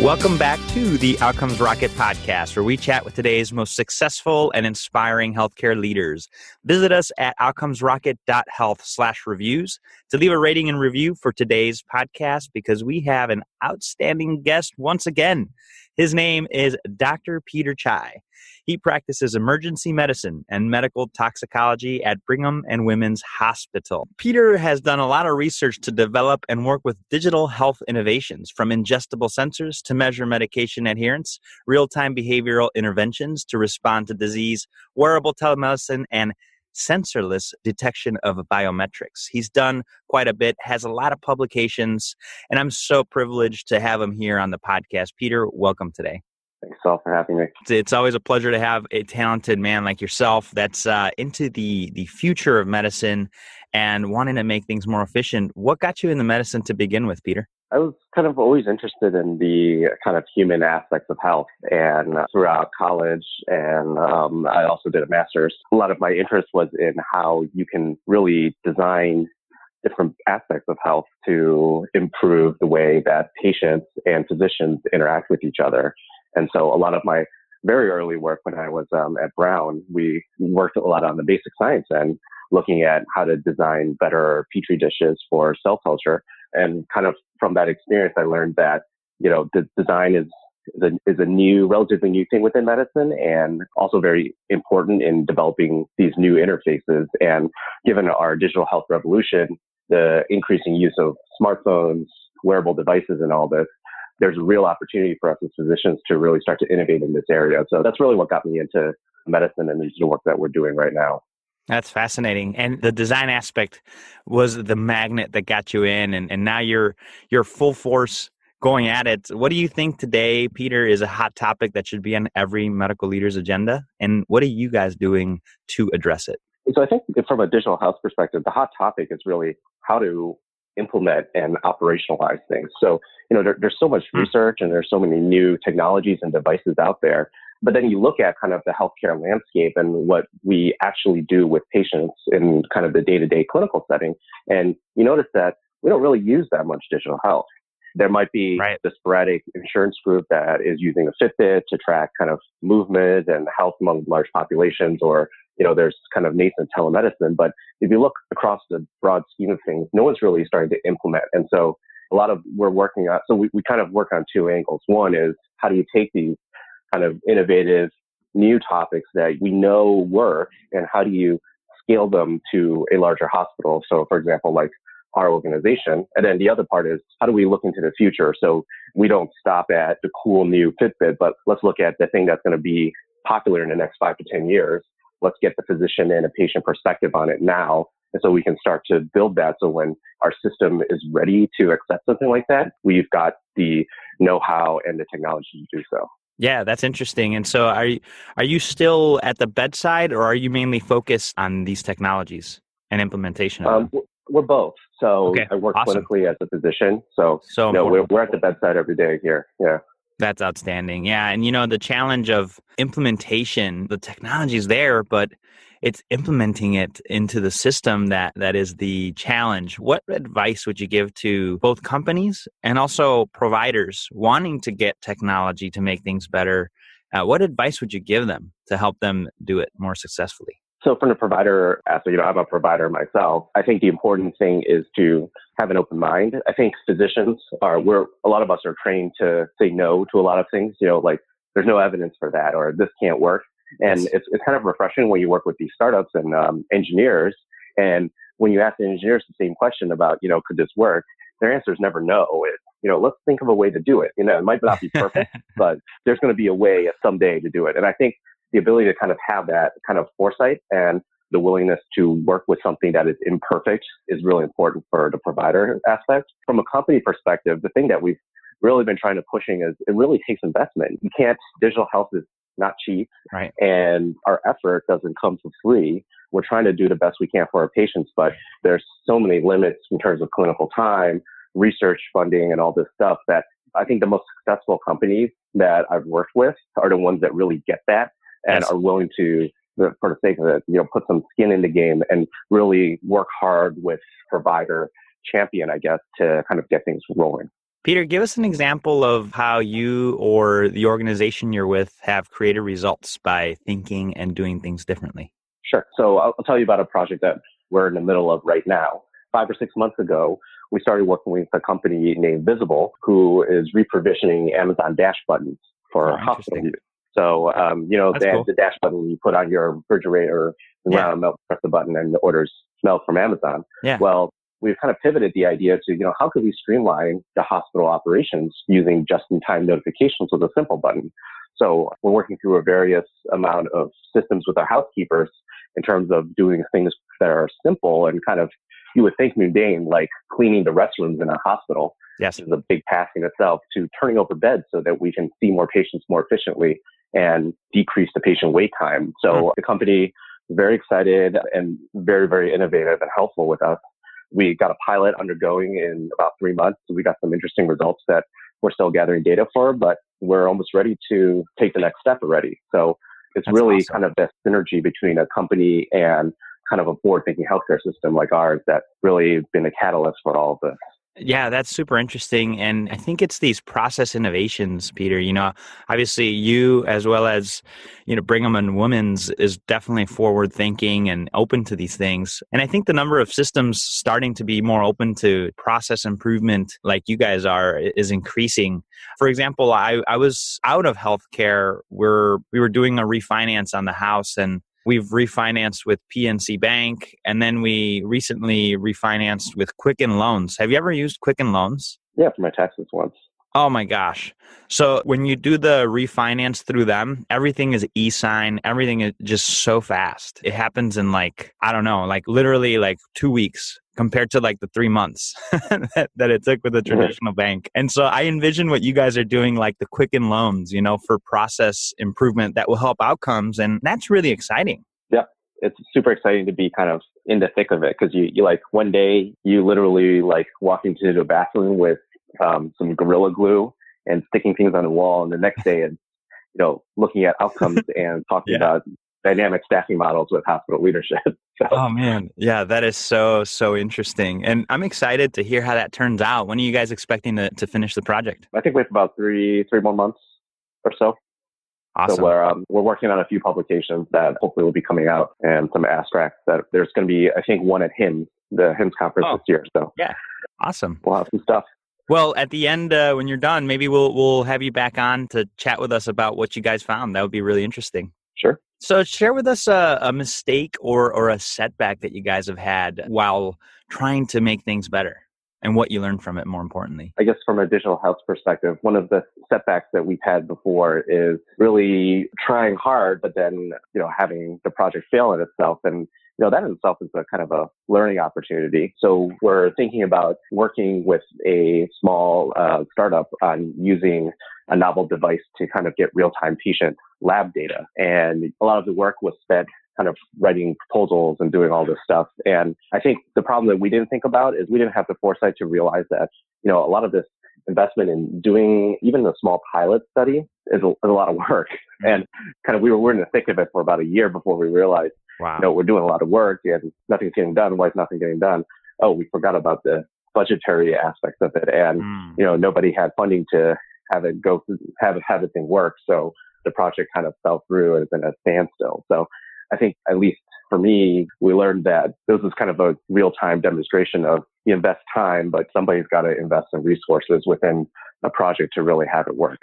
Welcome back to the Outcomes Rocket podcast, where we chat with today's most successful and inspiring healthcare leaders. Visit us at outcomesrocket.health slash reviews to leave a rating and review for today's podcast because we have an outstanding guest once again. His name is Dr. Peter Chai. He practices emergency medicine and medical toxicology at Brigham and Women's Hospital. Peter has done a lot of research to develop and work with digital health innovations from ingestible sensors to measure medication adherence, real time behavioral interventions to respond to disease, wearable telemedicine, and sensorless detection of biometrics. He's done quite a bit, has a lot of publications, and I'm so privileged to have him here on the podcast. Peter, welcome today. Thanks Saul for having me. It's always a pleasure to have a talented man like yourself that's uh, into the the future of medicine and wanting to make things more efficient. What got you in the medicine to begin with, Peter? I was kind of always interested in the kind of human aspects of health, and throughout college, and um, I also did a master's. A lot of my interest was in how you can really design different aspects of health to improve the way that patients and physicians interact with each other. And so a lot of my very early work when I was um, at Brown, we worked a lot on the basic science and looking at how to design better petri dishes for cell culture. And kind of from that experience, I learned that you know the design is is a, is a new, relatively new thing within medicine, and also very important in developing these new interfaces. And given our digital health revolution, the increasing use of smartphones, wearable devices, and all this, there's a real opportunity for us as physicians to really start to innovate in this area. So that's really what got me into medicine and the work that we're doing right now. That's fascinating. And the design aspect was the magnet that got you in and, and now you're you're full force going at it. What do you think today, Peter, is a hot topic that should be on every medical leader's agenda? And what are you guys doing to address it? So I think from a digital health perspective, the hot topic is really how to implement and operationalize things. So, you know, there, there's so much hmm. research and there's so many new technologies and devices out there. But then you look at kind of the healthcare landscape and what we actually do with patients in kind of the day to day clinical setting. And you notice that we don't really use that much digital health. There might be right. the sporadic insurance group that is using a Fitbit to track kind of movement and health among large populations or you know, there's kind of nascent telemedicine, but if you look across the broad scheme of things, no one's really starting to implement. And so a lot of we're working on, so we, we kind of work on two angles. One is how do you take these kind of innovative new topics that we know work and how do you scale them to a larger hospital? So for example, like our organization. And then the other part is how do we look into the future? So we don't stop at the cool new Fitbit, but let's look at the thing that's going to be popular in the next five to 10 years let's get the physician and a patient perspective on it now. And so we can start to build that. So when our system is ready to accept something like that, we've got the know-how and the technology to do so. Yeah, that's interesting. And so are you, are you still at the bedside or are you mainly focused on these technologies and implementation um, We're both. So okay. I work awesome. clinically as a physician. So, so no, we're, we're at the bedside every day here. Yeah. That's outstanding. Yeah. And you know, the challenge of implementation, the technology is there, but it's implementing it into the system that that is the challenge. What advice would you give to both companies and also providers wanting to get technology to make things better? Uh, what advice would you give them to help them do it more successfully? So from the provider aspect, you know, I'm a provider myself. I think the important thing is to have an open mind. I think physicians are, we're, a lot of us are trained to say no to a lot of things, you know, like there's no evidence for that or this can't work. And yes. it's, it's kind of refreshing when you work with these startups and um, engineers. And when you ask the engineers the same question about, you know, could this work? Their answer is never no. It's, you know, let's think of a way to do it. You know, it might not be perfect, but there's going to be a way someday to do it. And I think the ability to kind of have that kind of foresight and the willingness to work with something that is imperfect is really important for the provider aspect. From a company perspective, the thing that we've really been trying to pushing is it really takes investment. You can't, digital health is not cheap. Right. And our effort doesn't come for free. We're trying to do the best we can for our patients, but there's so many limits in terms of clinical time, research funding and all this stuff that I think the most successful companies that I've worked with are the ones that really get that and yes. are willing to, for the sake of it, you know, put some skin in the game and really work hard with provider champion, I guess, to kind of get things rolling. Peter, give us an example of how you or the organization you're with have created results by thinking and doing things differently. Sure. So I'll, tell you about a project that we're in the middle of right now. Five or six months ago, we started working with a company named Visible, who is reprovisioning Amazon Dash buttons for oh, hospital use. So, um, you know, they cool. the dash button you put on your refrigerator, yeah. melt, press the button, and the orders smell from Amazon. Yeah. Well, we've kind of pivoted the idea to, you know, how could we streamline the hospital operations using just-in-time notifications with a simple button? So we're working through a various amount of systems with our housekeepers in terms of doing things that are simple and kind of you would think mundane, like cleaning the restrooms in a hospital. Yes. Is a big task in itself to turning over beds so that we can see more patients more efficiently and decrease the patient wait time. So mm-hmm. the company is very excited and very, very innovative and helpful with us. We got a pilot undergoing in about three months. We got some interesting results that we're still gathering data for, but we're almost ready to take the next step already. So it's That's really awesome. kind of the synergy between a company and kind of a forward thinking healthcare system like ours that really been a catalyst for all of this. Yeah, that's super interesting. And I think it's these process innovations, Peter. You know, obviously you as well as, you know, Brigham and Women's is definitely forward thinking and open to these things. And I think the number of systems starting to be more open to process improvement like you guys are is increasing. For example, I, I was out of healthcare where we were doing a refinance on the house and We've refinanced with PNC Bank, and then we recently refinanced with Quicken Loans. Have you ever used Quicken Loans? Yeah, for my taxes once. Oh my gosh. So when you do the refinance through them, everything is e-sign. Everything is just so fast. It happens in like, I don't know, like literally like two weeks compared to like the three months that, that, it took with a mm-hmm. traditional bank. And so I envision what you guys are doing, like the Quicken loans, you know, for process improvement that will help outcomes. And that's really exciting. Yeah. It's super exciting to be kind of in the thick of it because you, you like one day you literally like walk into the bathroom with um, some gorilla glue and sticking things on the wall. And the next day, it's you know looking at outcomes and talking yeah. about dynamic staffing models with hospital leadership. So. Oh man, yeah, that is so so interesting, and I'm excited to hear how that turns out. When are you guys expecting to, to finish the project? I think we have about three three more months or so. Awesome. So we're um, we're working on a few publications that hopefully will be coming out, and some abstracts that there's going to be I think one at HIMSS, the HIMSS conference oh, this year. So yeah, awesome. We'll have some stuff. Well, at the end, uh, when you're done, maybe we'll we'll have you back on to chat with us about what you guys found. That would be really interesting. Sure. So, share with us a, a mistake or or a setback that you guys have had while trying to make things better, and what you learned from it. More importantly, I guess from a digital health perspective, one of the setbacks that we've had before is really trying hard, but then you know having the project fail in itself and you know, that in itself is a kind of a learning opportunity. So we're thinking about working with a small uh, startup on using a novel device to kind of get real-time patient lab data. And a lot of the work was spent kind of writing proposals and doing all this stuff. And I think the problem that we didn't think about is we didn't have the foresight to realize that, you know, a lot of this investment in doing even a small pilot study is a, is a lot of work. Mm-hmm. And kind of we were, we were in the thick of it for about a year before we realized Wow. You know, we're doing a lot of work and nothing's getting done. Why is nothing getting done? Oh, we forgot about the budgetary aspects of it. And, mm. you know, nobody had funding to have it go, have, have the thing work. So the project kind of fell through and it's in a standstill. So I think at least for me, we learned that this is kind of a real time demonstration of you invest time, but somebody's got to invest in resources within a project to really have it work.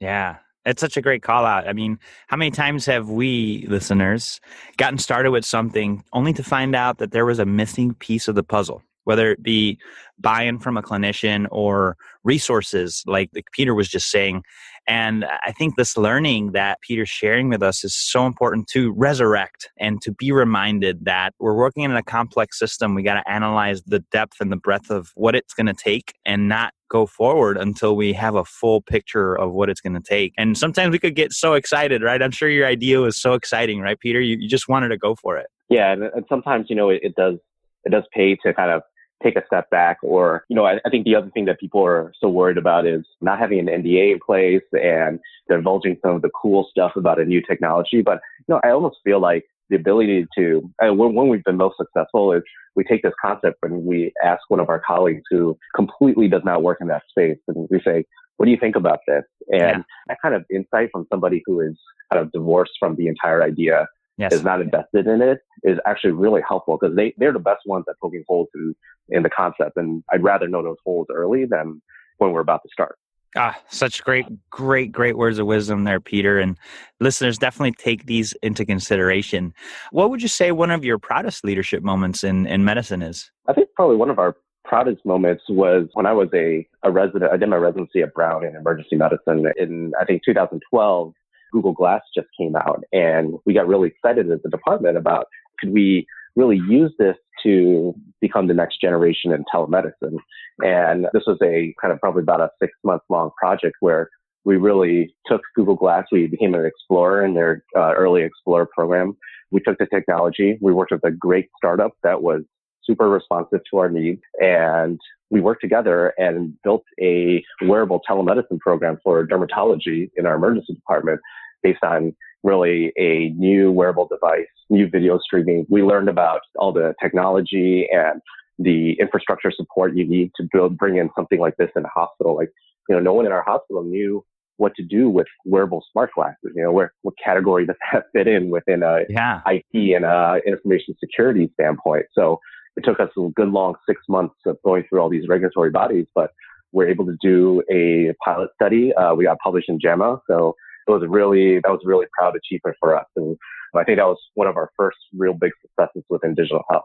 Yeah. It's such a great call out. I mean, how many times have we listeners gotten started with something only to find out that there was a missing piece of the puzzle? Whether it be buy in from a clinician or resources, like the Peter was just saying. And I think this learning that Peter's sharing with us is so important to resurrect and to be reminded that we're working in a complex system. We got to analyze the depth and the breadth of what it's going to take and not go forward until we have a full picture of what it's going to take. And sometimes we could get so excited, right? I'm sure your idea was so exciting, right, Peter? You, you just wanted to go for it. Yeah. And, and sometimes, you know, it, it does, it does pay to kind of take a step back or, you know, I, I, think the other thing that people are so worried about is not having an NDA in place and divulging some of the cool stuff about a new technology. But, you know, I almost feel like the ability to, when, when we've been most successful is we take this concept and we ask one of our colleagues who completely does not work in that space and we say, what do you think about this? And yeah. that kind of insight from somebody who is kind of divorced from the entire idea yes. is not invested in it is actually really helpful because they, they're the best ones at poking holes in, in the concept. And I'd rather know those holes early than when we're about to start. Ah, such great, great, great words of wisdom there, Peter. And listeners, definitely take these into consideration. What would you say one of your proudest leadership moments in, in medicine is? I think probably one of our proudest moments was when I was a, a resident. I did my residency at Brown in emergency medicine in, I think, 2012. Google Glass just came out and we got really excited as a department about could we really use this to become the next generation in telemedicine. And this was a kind of probably about a six month long project where we really took Google Glass. We became an explorer in their uh, early explorer program. We took the technology. We worked with a great startup that was super responsive to our needs and we worked together and built a wearable telemedicine program for dermatology in our emergency department based on really a new wearable device, new video streaming. We learned about all the technology and the infrastructure support you need to build, bring in something like this in a hospital. Like, you know, no one in our hospital knew what to do with wearable smart glasses. You know, where what category does that fit in within a yeah. IT and a information security standpoint? So it took us a good long six months of going through all these regulatory bodies, but we're able to do a pilot study. Uh, we got published in JAMA, so it was really that was a really proud achievement for us, and I think that was one of our first real big successes within digital health.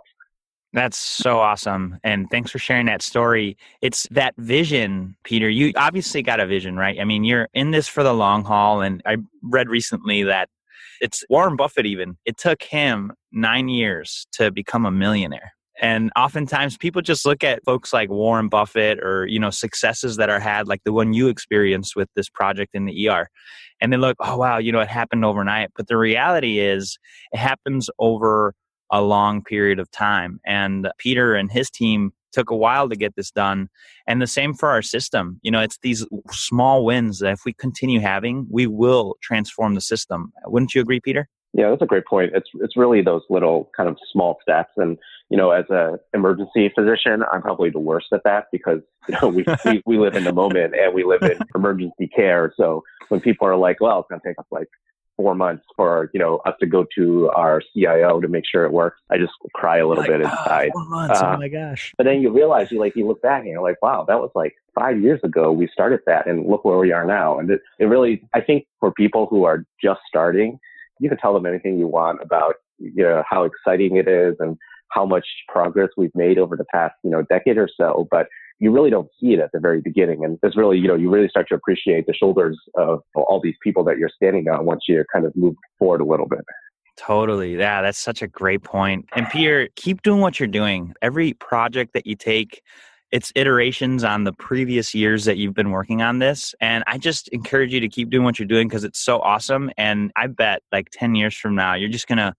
That's so awesome. And thanks for sharing that story. It's that vision, Peter. You obviously got a vision, right? I mean, you're in this for the long haul. And I read recently that it's Warren Buffett, even. It took him nine years to become a millionaire. And oftentimes people just look at folks like Warren Buffett or, you know, successes that are had, like the one you experienced with this project in the ER. And they look, oh, wow, you know, it happened overnight. But the reality is it happens over a long period of time. And Peter and his team took a while to get this done. And the same for our system. You know, it's these small wins that if we continue having, we will transform the system. Wouldn't you agree, Peter? Yeah, that's a great point. It's it's really those little kind of small steps, and you know, as a emergency physician, I'm probably the worst at that because you know we we, we live in the moment and we live in emergency care. So when people are like, "Well, it's going to take us like four months for you know us to go to our CIO to make sure it works," I just cry a little like, bit inside. Oh, four months! Uh, oh my gosh! But then you realize you like you look back and you're like, "Wow, that was like five years ago we started that, and look where we are now." And it, it really, I think, for people who are just starting you can tell them anything you want about you know how exciting it is and how much progress we've made over the past you know decade or so but you really don't see it at the very beginning and it's really you know you really start to appreciate the shoulders of all these people that you're standing on once you kind of move forward a little bit Totally. Yeah, that's such a great point. And Peter, keep doing what you're doing. Every project that you take, it's iterations on the previous years that you've been working on this. And I just encourage you to keep doing what you're doing because it's so awesome. And I bet like 10 years from now, you're just going to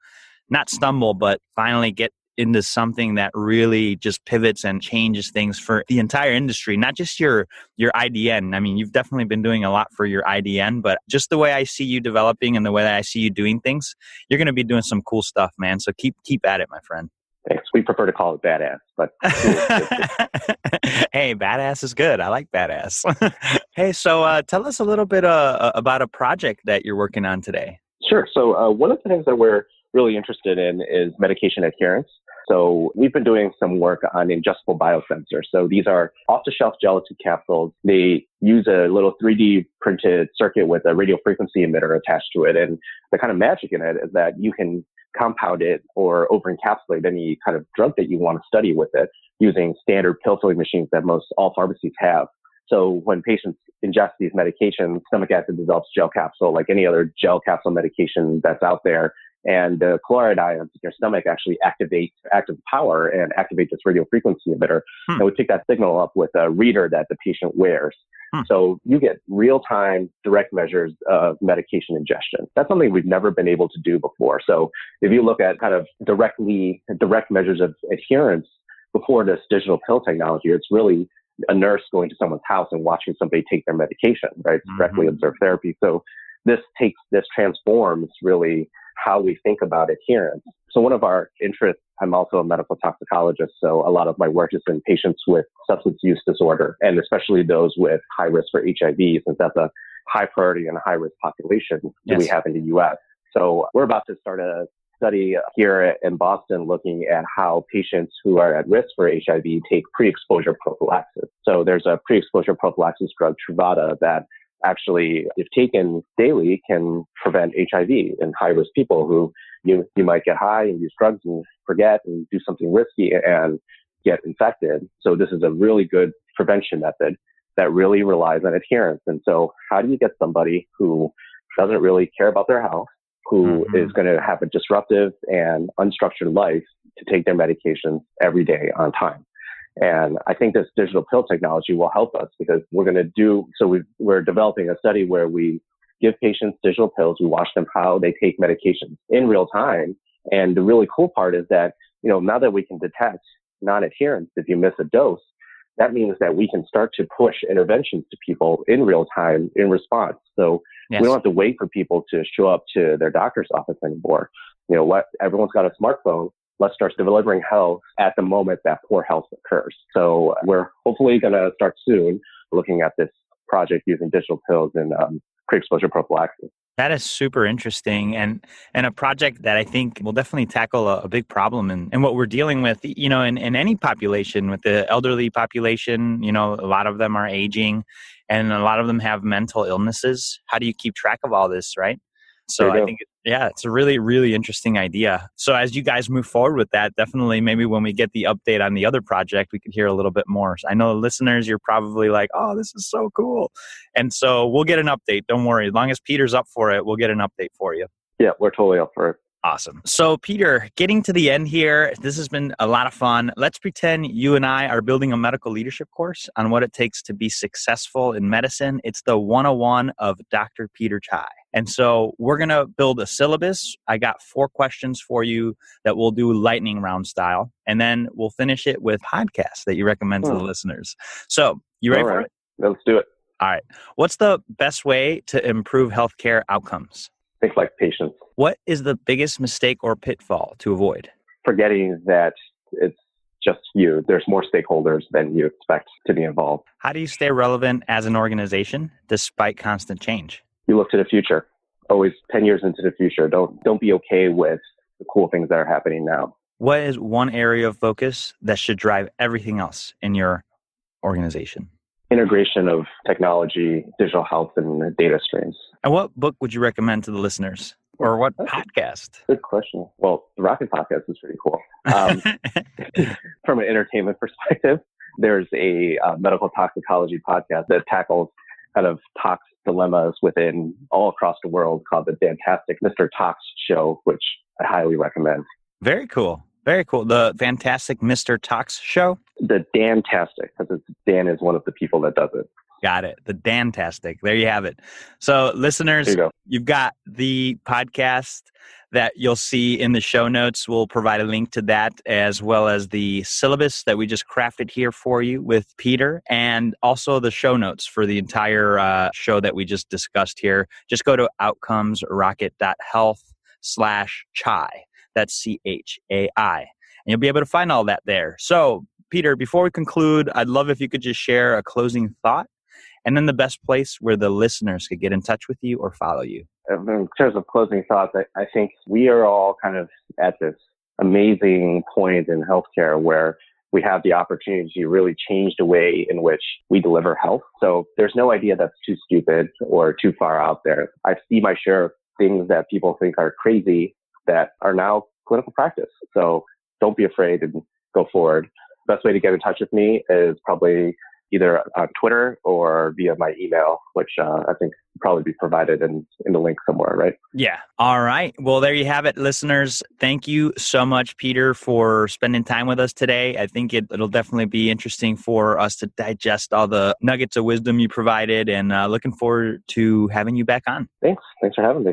not stumble, but finally get into something that really just pivots and changes things for the entire industry not just your your IDN I mean you've definitely been doing a lot for your IDN but just the way I see you developing and the way that I see you doing things you're going to be doing some cool stuff man so keep keep at it my friend Thanks. We prefer to call it badass, but hey, badass is good. I like badass. hey, so uh, tell us a little bit uh, about a project that you're working on today. Sure. So uh, one of the things that we're really interested in is medication adherence. So we've been doing some work on ingestible biosensors. So these are off-the-shelf gelatin capsules. They use a little 3D printed circuit with a radio frequency emitter attached to it. And the kind of magic in it is that you can compound it or over encapsulate any kind of drug that you want to study with it using standard pill filling machines that most all pharmacies have. So when patients ingest these medications, stomach acid develops gel capsule like any other gel capsule medication that's out there and the chloride ions in your stomach actually activate active power and activate this radio frequency emitter. Hmm. And we pick that signal up with a reader that the patient wears. Hmm. So you get real time direct measures of medication ingestion. That's something we've never been able to do before. So if you look at kind of directly direct measures of adherence before this digital pill technology, it's really a nurse going to someone's house and watching somebody take their medication, right? It's directly mm-hmm. observed therapy. So this takes, this transforms really how we think about adherence. So one of our interests, I'm also a medical toxicologist. So a lot of my work is in patients with substance use disorder and especially those with high risk for HIV since that's a high priority and high risk population yes. that we have in the U.S. So we're about to start a study here in Boston looking at how patients who are at risk for HIV take pre-exposure prophylaxis. So there's a pre-exposure prophylaxis drug, Truvada, that actually, if taken daily, can prevent HIV in high-risk people who you, you might get high and use drugs and forget and do something risky and get infected. So this is a really good prevention method that really relies on adherence. And so how do you get somebody who doesn't really care about their health who mm-hmm. is going to have a disruptive and unstructured life to take their medications every day on time. And I think this digital pill technology will help us because we're going to do, so we are developing a study where we give patients digital pills. We watch them how they take medications in real time. And the really cool part is that, you know, now that we can detect non-adherence if you miss a dose, that means that we can start to push interventions to people in real time in response. So yes. we don't have to wait for people to show up to their doctor's office anymore. You know what? Everyone's got a smartphone. Let's start delivering health at the moment that poor health occurs. So we're hopefully going to start soon looking at this project using digital pills and um, pre-exposure prophylaxis. That is super interesting and and a project that I think will definitely tackle a, a big problem and, and what we're dealing with, you know, in, in any population, with the elderly population, you know, a lot of them are aging and a lot of them have mental illnesses. How do you keep track of all this, right? So I think, yeah, it's a really, really interesting idea. So as you guys move forward with that, definitely maybe when we get the update on the other project, we could hear a little bit more. I know listeners, you're probably like, oh, this is so cool. And so we'll get an update. Don't worry. As long as Peter's up for it, we'll get an update for you. Yeah, we're totally up for it. Awesome. So, Peter, getting to the end here, this has been a lot of fun. Let's pretend you and I are building a medical leadership course on what it takes to be successful in medicine. It's the 101 of Dr. Peter Chai. And so, we're going to build a syllabus. I got four questions for you that we'll do lightning round style. And then we'll finish it with podcasts that you recommend to the hmm. listeners. So, you ready for it? Let's do it. All right. What's the best way to improve healthcare outcomes? Things like patience what is the biggest mistake or pitfall to avoid? Forgetting that it's just you. There's more stakeholders than you expect to be involved. How do you stay relevant as an organization despite constant change? You look to the future. Always 10 years into the future. Don't don't be okay with the cool things that are happening now. What is one area of focus that should drive everything else in your organization? Integration of technology, digital health, and data streams. And what book would you recommend to the listeners? or what podcast? Good question. Well, the Rocket Podcast is pretty cool. Um, from an entertainment perspective, there's a uh, medical toxicology podcast that tackles kind of tox dilemmas within all across the world called the Dantastic Mr. Tox Show, which I highly recommend. Very cool. Very cool. The Fantastic Mr. Tox Show? The Dantastic, because Dan is one of the people that does it. Got it. The Dantastic. There you have it. So, listeners, you you've got the podcast that you'll see in the show notes. We'll provide a link to that as well as the syllabus that we just crafted here for you with Peter and also the show notes for the entire uh, show that we just discussed here. Just go to outcomesrocket.health slash chai. That's C H A I. And you'll be able to find all that there. So, Peter, before we conclude, I'd love if you could just share a closing thought and then the best place where the listeners could get in touch with you or follow you. Um, in terms of closing thoughts, I, I think we are all kind of at this amazing point in healthcare where we have the opportunity to really change the way in which we deliver health. So there's no idea that's too stupid or too far out there. I see my share of things that people think are crazy that are now clinical practice. So don't be afraid and go forward. Best way to get in touch with me is probably either on Twitter or via my email, which uh, I think probably be provided in, in the link somewhere, right? Yeah. All right. Well, there you have it, listeners. Thank you so much, Peter, for spending time with us today. I think it, will definitely be interesting for us to digest all the nuggets of wisdom you provided and uh, looking forward to having you back on. Thanks. Thanks for having me.